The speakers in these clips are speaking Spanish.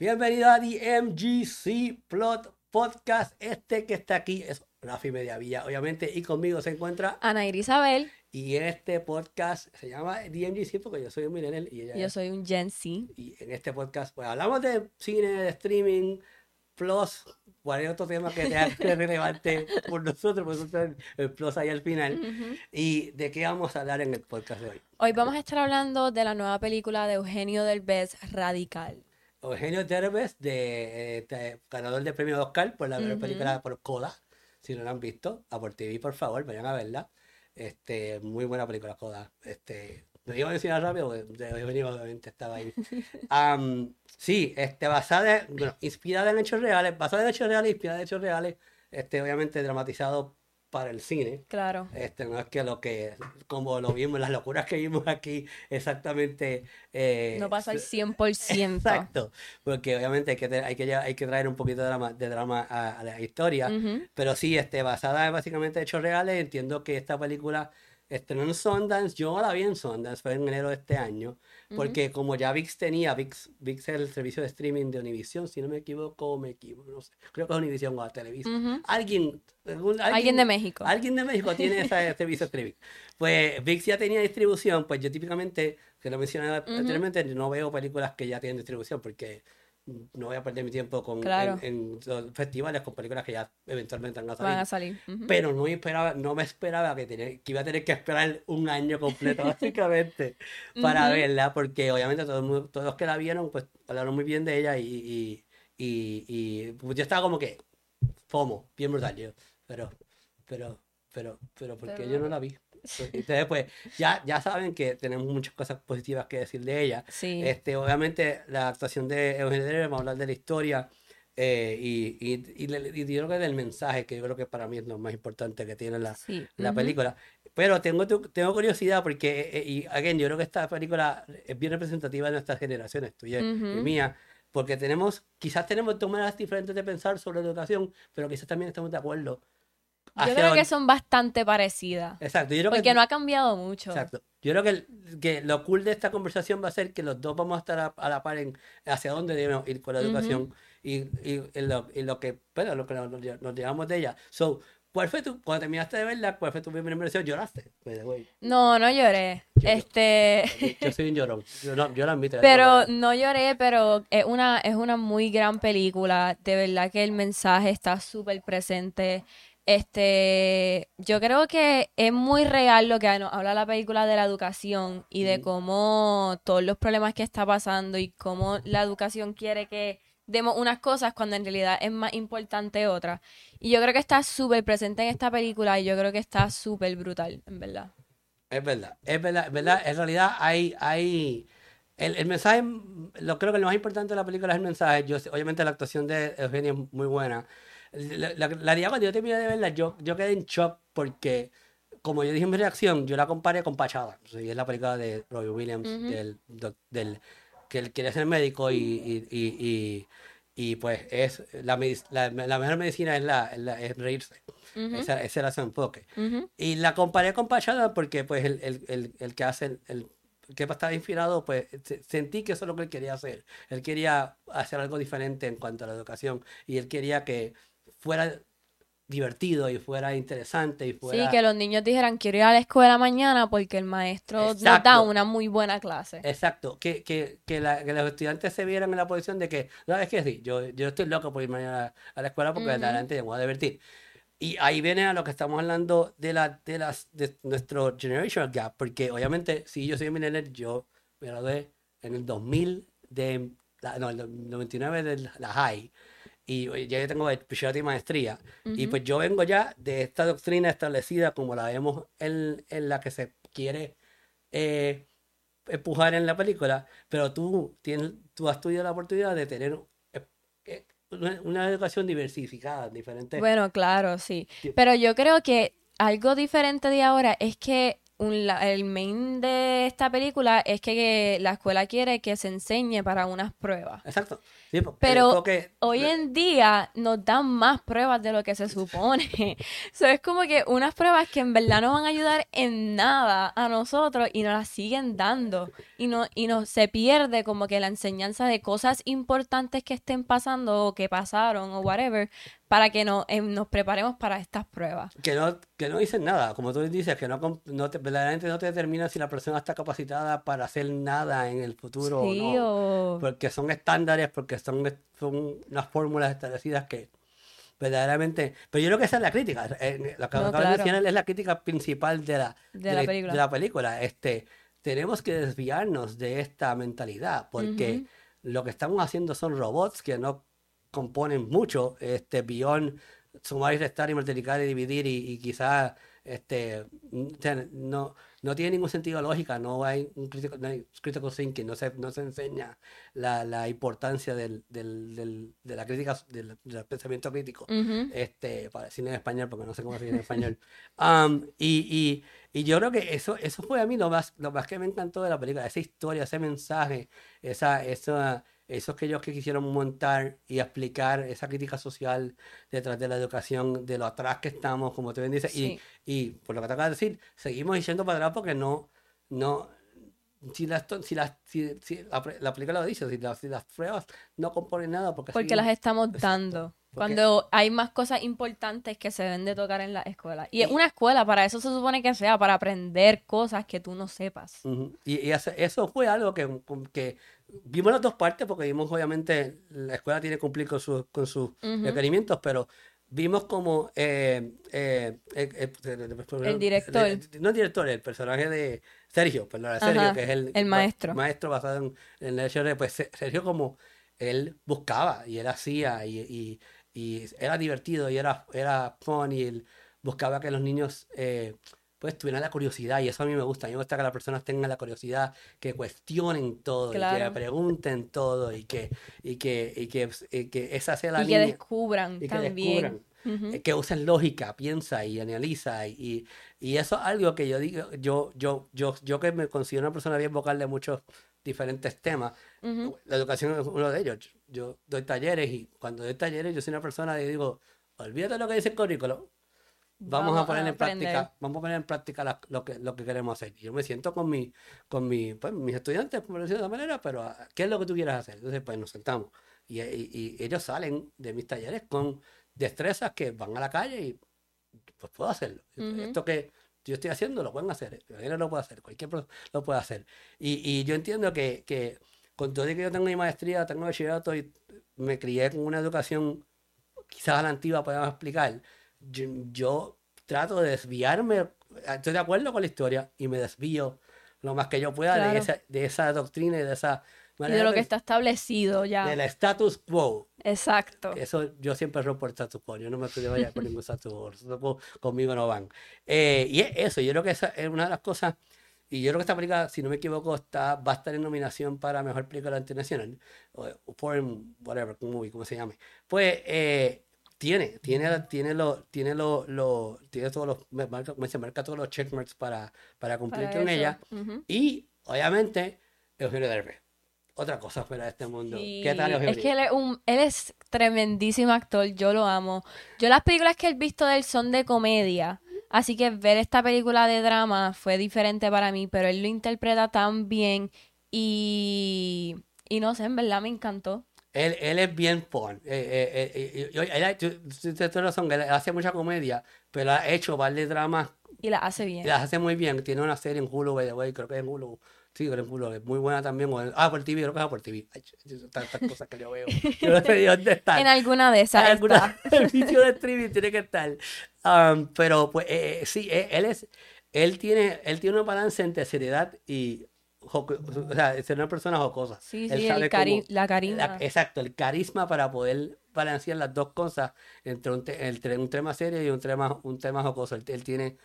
Bienvenido a DMGC Plot Podcast. Este que está aquí es Rafi Mediavilla, obviamente, y conmigo se encuentra Ana Isabel. Y este podcast se llama DMGC porque yo soy un millennial y ella Yo soy un Gen Z. Y en este podcast pues hablamos de cine, de streaming, plus cualquier otro tema que sea relevante por nosotros, por nosotros el plus ahí al final. ¿Y de qué vamos a hablar en el podcast de hoy? Hoy vamos a estar hablando de la nueva película de Eugenio Derbez, Radical. Eugenio Derbez, de, eh, ganador del premio Oscar por la película por Coda. Si no la han visto, a por TV, por favor, vayan a verla. Este, muy buena película, Coda. Este, lo digo decir rápido, porque obviamente estaba ahí. sí, este, basada, bueno, inspirada en hechos reales, basada en hechos reales, inspirada en hechos reales, este, obviamente dramatizado para el cine. Claro. Este, no es que lo que, como lo vimos, las locuras que vimos aquí, exactamente... Eh, no pasa al 100%. Exacto, porque obviamente hay que, hay que, hay que traer un poquito de drama, de drama a, la historia, pero sí, este, basada en básicamente hechos reales, entiendo que esta película estrenó en Sundance, yo la vi en Sundance, fue en enero de este año, porque como ya VIX tenía, VIX, VIX es el servicio de streaming de Univision, si no me equivoco, me equivoco, no sé, creo que es Univision o Televisa. alguien, alguien, de México. Alguien de México tiene ese servicio de streaming. Pues VIX ya tenía distribución, pues yo típicamente, que lo mencioné anteriormente, no veo películas que ya tienen distribución, porque no voy a perder mi tiempo con, en, festivales con películas que ya eventualmente van a salir. Van a salir. Pero no me esperaba, no me esperaba que, que iba a tener que esperar un año completo, básicamente, para verla, porque obviamente todos, todos los que la vieron, pues hablaron muy bien de ella y, y, y, pues, yo estaba como que FOMO, bien brutal, yo, pero, pero, pero, pero, porque yo no la vi. Entonces, pues, ya, ya saben que tenemos muchas cosas positivas que decir de ella. Sí. Este, obviamente, la actuación de Eugenio Derbez, vamos a hablar de la historia eh, y, y, y, y, yo creo que del mensaje, que yo creo que para mí es lo más importante que tiene la, la película. Pero tengo, tengo curiosidad porque, eh, eh, y again, yo creo que esta película es bien representativa de nuestras generaciones, tuya y mía, porque tenemos, quizás tenemos maneras diferentes de pensar sobre la educación, pero quizás también estamos de acuerdo yo creo que son bastante parecidas. Exacto. porque no ha cambiado mucho. Exacto. Yo creo que, que, lo cool de esta conversación va a ser que los dos vamos a estar a, la par en hacia dónde debemos ir con la educación y, y, lo, y, lo, que, bueno, lo que nos, nos, llevamos de ella. So, ¿Cuál fue tu, cuando terminaste de verla, cuál fue tu primera impresión? ¿Lloraste? No, no lloré. este... Yo soy un llorón. Yo, no, yo la admito. Pero no lloré, pero es una, es una muy gran película. De verdad que el mensaje está súper presente. Este, yo creo que es muy real lo que habla la película de la educación y de cómo todos los problemas que está pasando y cómo la educación quiere que demos unas cosas cuando en realidad es más importante otras. Y yo creo que está súper presente en esta película y yo creo que está súper brutal, en verdad. Es verdad, es verdad, es verdad. En realidad hay, hay, el, el, mensaje, lo creo que lo más importante de la película es el mensaje. Yo, obviamente la actuación de Eugenia es muy buena. La, la, la cuando yo terminé de verla, yo, yo quedé en shock porque, como yo dije en mi reacción, yo la comparé con Pachada. es la película de Robbie Williams, del, del, que él quiere ser médico y, y, y, y pues es la, la, la, mejor medicina es, la, es reírse. ese, era su enfoque. Y la comparé con Pachada porque pues el, el, el, el que hace el, que estaba inspirado, pues sentí que eso es lo que él quería hacer. Él quería hacer algo diferente en cuanto a la educación y él quería que fuera divertido y fuera interesante y fuera... Sí, que los niños dijeran, quiero ir a la escuela mañana porque el maestro nos da una muy buena clase. Exacto, que, que, que, los estudiantes se vieran en la posición de que, no, es que sí, yo, yo estoy loco por ir mañana a la escuela porque adelante me voy a divertir. Y ahí viene a lo que estamos hablando de, la, de, las, de nuestro generational gap, porque obviamente si yo soy millennial, yo me gradué en el 2000 de, no, el 99 de la high, y ya yo tengo bachillerato y maestría. Y pues yo vengo ya de esta doctrina establecida como la vemos en, en la que se quiere eh, empujar en la película, pero tú, tienes, tú has tenido la oportunidad de tener eh, eh, una, educación diversificada, diferente. Bueno, claro, sí. Pero yo creo que algo diferente de ahora es que un, la- el main de esta película es que, que la escuela quiere que se enseñe para unas pruebas. Exacto. Sí, porque- Pero hoy en día nos dan más pruebas de lo que se supone. So, es como que unas pruebas que en verdad no van a ayudar en nada a nosotros y nos las siguen dando. Y no, y no se pierde como que la enseñanza de cosas importantes que estén pasando o que pasaron o whatever para que no, em, nos preparemos para estas pruebas. que no, que no dicen nada, como tú dices, que no, no te, verdaderamente no te determina si la persona está capacitada para hacer nada en el futuro Sí, o no. o... Porque son estándares, porque son, son unas fórmulas establecidas que verdaderamente... Pero yo creo que esa es la crítica. eh, Lo que No, acabas de claro. mencionar es la crítica principal de la, De la película. de la película. Este, tenemos que desviarnos de esta mentalidad, porque lo que estamos haciendo son robots que no componen mucho, este, beyond sumar y restar y multiplicar y dividir y, y quizás este, no, no tiene ningún sentido lógica, no hay un crítico, no hay critical thinking, no se, no se enseña la, la importancia del, del, del- de la crítica, del, del pensamiento crítico Ujú. este, para decirlo en español, porque no sé cómo se dice en español. Am, y, y, y yo creo que eso, eso fue a mí lo más, lo más que me encantó de la película, esa historia, ese mensaje, esa, esa, esos que ellos que quisieron montar y explicar esa crítica social detrás de la educación, de lo atrás que estamos, como tú bien dices, y, y por lo que te acabas de decir, seguimos yendo para atrás porque no, no, si las, si las, si, si la, la película lo dice, si las, si las pruebas no componen nada, porque Porque las estamos Exacto. dando. Cuando hay más cosas importantes que se deben de tocar en la escuela. Y una escuela, para eso se supone que sea, para aprender cosas que tú no sepas. Ujú. Y, y eso, eso fue algo que, que vimos las dos partes, porque vimos obviamente la escuela tiene que cumplir con, sus con sus Ujú. requerimientos, pero vimos como eh, eh, eh, eh, El director. no el director, el personaje de Sergio, perdón, Sergio, Ajá, que es el, el ma- maestro. maestro basado en, en el hecho de, pues Se- Sergio como él buscaba y él hacía y, y, y era divertido y era, era fun y él buscaba que los niños eh, pues tuvieran la curiosidad y eso a mí me gusta. A mí me gusta que las personas tengan la curiosidad, que cuestionen todo y que Claro. pregunten todo y que, y que, y que, y que esa sea la Y que línea descubran y que también. descubran, Ujú. eh, que usen lógica, piensa y analiza y, y, eso es algo que yo digo, yo, yo, yo, yo que me considero una persona bien vocal de muchos diferentes temas, Ujú. la educación es uno de ellos. Yo doy talleres y cuando doy talleres yo soy una persona que digo, olvídate lo que dice el currículo, vamos, a poner en aprender. práctica, vamos a poner en práctica la- lo que, lo que queremos hacer. Yo me siento con mi, con mi, pues, mis estudiantes, por decirlo de esa manera, pero ah, ¿qué es lo que tú quieres hacer? Entonces, pues nos sentamos. Y, y- y ellos salen de mis talleres con destrezas que van a la calle y pues puedo hacerlo. Ujú. Esto que yo estoy haciendo lo pueden hacer. Cualquiera lo puede hacer, cualquier lo puede hacer. Y, y yo entiendo que, que con todo que yo tengo mi maestría, tengo bachillerato y me crié con una educación quizás a la antigua podemos explicar, yo, yo trato de desviarme, estoy de acuerdo con la historia y me desvío lo más que yo pueda de, Claro. esa, de esa doctrina y de esa Y manera de lo que de- está establecido ya. del status quo. Exacto. Eso yo siempre rompo el status quo, yo no me estoy de vaya por ningún status quo, conmigo no van. Eh, y es eso, yo creo que esa es una de las cosas, y yo creo que esta película, si no me equivoco, está, va a estar en nominación para Mejor Película Internacional, o, o Foreign, whatever, movie, como se llame. Pues eh, tiene, tiene, tiene, lo, tiene, lo, lo- tiene todos los, me- marca, se marca todos los checkmarks para, para cumplir Para con eso. ella. Y, obviamente, Eugenio Derbez. Otra cosa fuera de este mundo. ¿Qué tal, Eugenio? Es que él es, un, él es tremendísimo actor, yo lo amo. Yo las películas que he visto de él son de comedia, así que ver esta película de drama fue diferente para mí, pero él lo interpreta tan bien y, y no sé, en verdad me encantó. Él, él es bien fun. Eh, eh, eh, eh, él tú tienes razón, él hace mucha comedia, pero ha hecho varios dramas Y la hace bien. las hace muy bien. Tiene una serie en Hulu, by the way, creo que es en Hulu. Sí, creo en Hulu, es muy buena también. ah, por TV, creo que es por TV. Ay, tantas cosas que yo veo. Yo no sé dónde están. En alguna de esas En está. servicio de streaming tiene que estar. Um, pero pues eh, eh, sí, él es, él tiene, él tiene un balance entre seriedad y o sea, ser una persona jocosa. Sí, Él sí, sabe el cari- cómo- la carisma. la- exacto, el carisma para poder balancear las dos cosas entre un, te- entre un tema serio y un tema, un tema jocoso. Él, él tiene,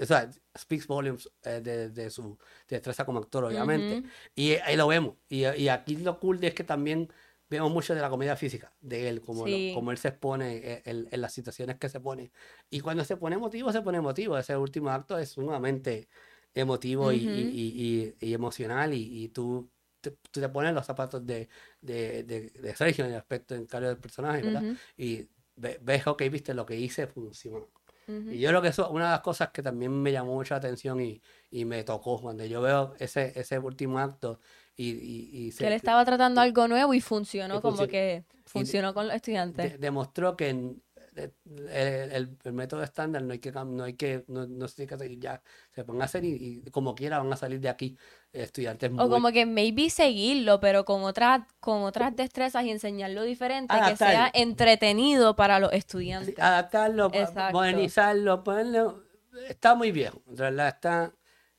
o sea, speaks volumes eh, de, de su destreza como actor, obviamente. Ujú. Y eh, ahí lo vemos. Y, y aquí lo cool es que también vemos mucho de la comedia física de él, como, lo- Sí. como él se expone eh, en, en las situaciones que se pone. Y cuando se pone emotivo, se pone emotivo. Ese último acto es sumamente emotivo y, Ujú. y- y- y- y emocional y, y tú, te, tú te pones los zapatos de, de, de, de Sergio en el aspecto en cambio del personaje, ¿verdad? Ujú, Y ve- ves, ok, viste, lo que hice funcionó. ujú. Y yo creo que eso es una de las cosas que también me llamó mucha atención y, y me tocó cuando yo veo ese, ese último acto y, y, y se- Que él estaba tratando algo nuevo y funcionó Y como que funcionó con los estudiantes. de- demostró que el, el- el método estándar no hay que no hay que no, no se tiene que seguir ya se van a hacer y, y como quiera van a salir de aquí estudiantes O como que maybe seguirlo, pero con otras, con otras destrezas y enseñarlo diferente, que sea entretenido para los estudiantes. adaptarlo Exacto. modernizarlo ponerlo está muy viejo en realidad está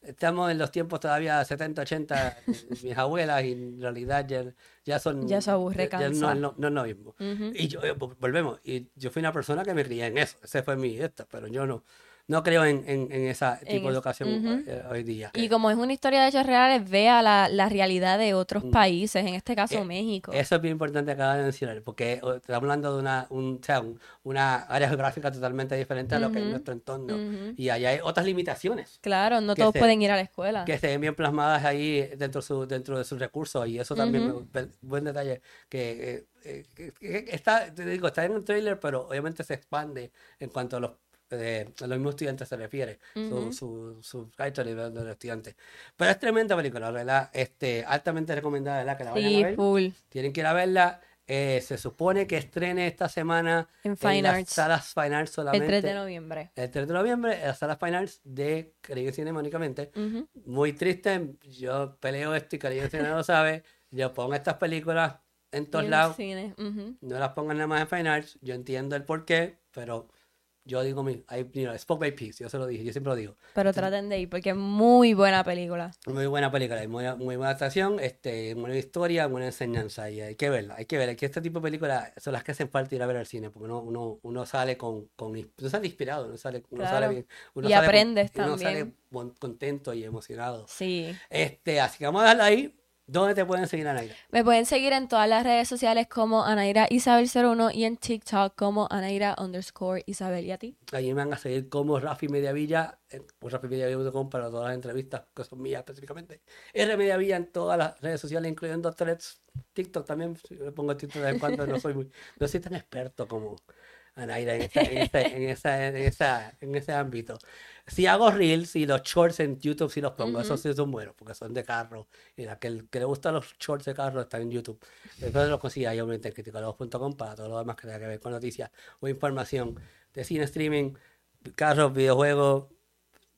estamos en los tiempos todavía 70 80 mis abuelas y en realidad ya, ya son Ya se aburre, ya- ya no, no, no es lo mismo. Y yo, eh, vol- volvemos, y yo fui una persona que me crié en eso, ese fue mi esta, pero yo no, no creo en, en, en ese tipo En de educación ujú. eh, hoy día. Y como es una historia de hechos reales, vea la, la realidad de otros Mm. países, en este caso Eh, México. Eso es bien importante acaba de mencionar, porque estamos hablando de una, un, o sea, un- una área geográfica totalmente diferente a lo que es nuestro entorno, y allá hay otras limitaciones Claro, no todos se- pueden ir a la escuela. que se ven bien plasmadas ahí dentro, de su, dentro de sus recursos, y eso también me- buen detalle, que, eh, eh, está, te digo, está en el trailer, pero obviamente se expande en cuanto a los, eh, a los mismos estudiantes se refiere, Ujú. su, su, su y de los estudiantes. Pero es tremenda película, ¿verdad? Este, altamente recomendada, ¿verdad? Que la vayan a Sí, ver. full. Tienen que ir a verla. Eh, se supone que estrene esta semana En Fine las Arts. salas Fine Arts El solamente. 3 de noviembre. El 3 de noviembre, en las salas Fine Arts de Caribe Cinema únicamente. Ujú. Muy triste, yo peleo esto y Caribe Cinema lo sabe. Yo pongo estas películas en todos en el lados, cine, ujú. no las pongan nada más en Fine Arts. Yo entiendo el porqué, pero yo digo, mi, I, you know, spoke by peace, yo se lo dije, yo siempre lo digo. Pero traten de ir porque es muy buena película. Muy buena película, muy, muy buena actuación, este, buena historia, buena enseñanza, y hay que verla, hay que verla, que este tipo de películas son las que hacen falta ir a ver al cine, porque uno, uno, uno sale con, con, uno sale inspirado, uno sale, uno sale Claro. bien, uno Y sale aprendes uno sale también. bon- contento y emocionado. Sí. Este, así que vamos a darle ahí, ¿dónde te pueden seguir, Anaira? Me pueden seguir en todas las redes sociales como Anaira Isabel01 y en TikTok como Anaira underscore Isabel. ¿Y a ti? Allí me van a seguir como Rafi Mediavilla, en pues, rafimediavilla.com para todas las entrevistas que son mías específicamente. R Mediavilla en todas las redes sociales, incluyendo Threads, TikTok también. si Me pongo TikTok de vez en cuando, no soy, muy, no soy tan experto como Anaira en, en, esta- en, esa, en, esa, en ese ámbito. Si hago reels y los shorts en YouTube, si los pongo, esos sí son buenos, porque son de carro. Y la que, el que le gustan los shorts de carro está en YouTube. Después los consigue ahí, obviamente, en criticólogos.com para todo lo demás que tenga que ver con noticias o información de cine, streaming, carros, videojuegos,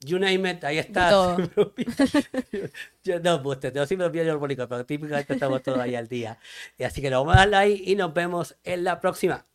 you name it, ahí está. todo. Yo no, pues te tengo siempre bien público, pero típicamente estamos todos ahí al día. Y así que lo vamos a darle ahí y nos vemos en la próxima.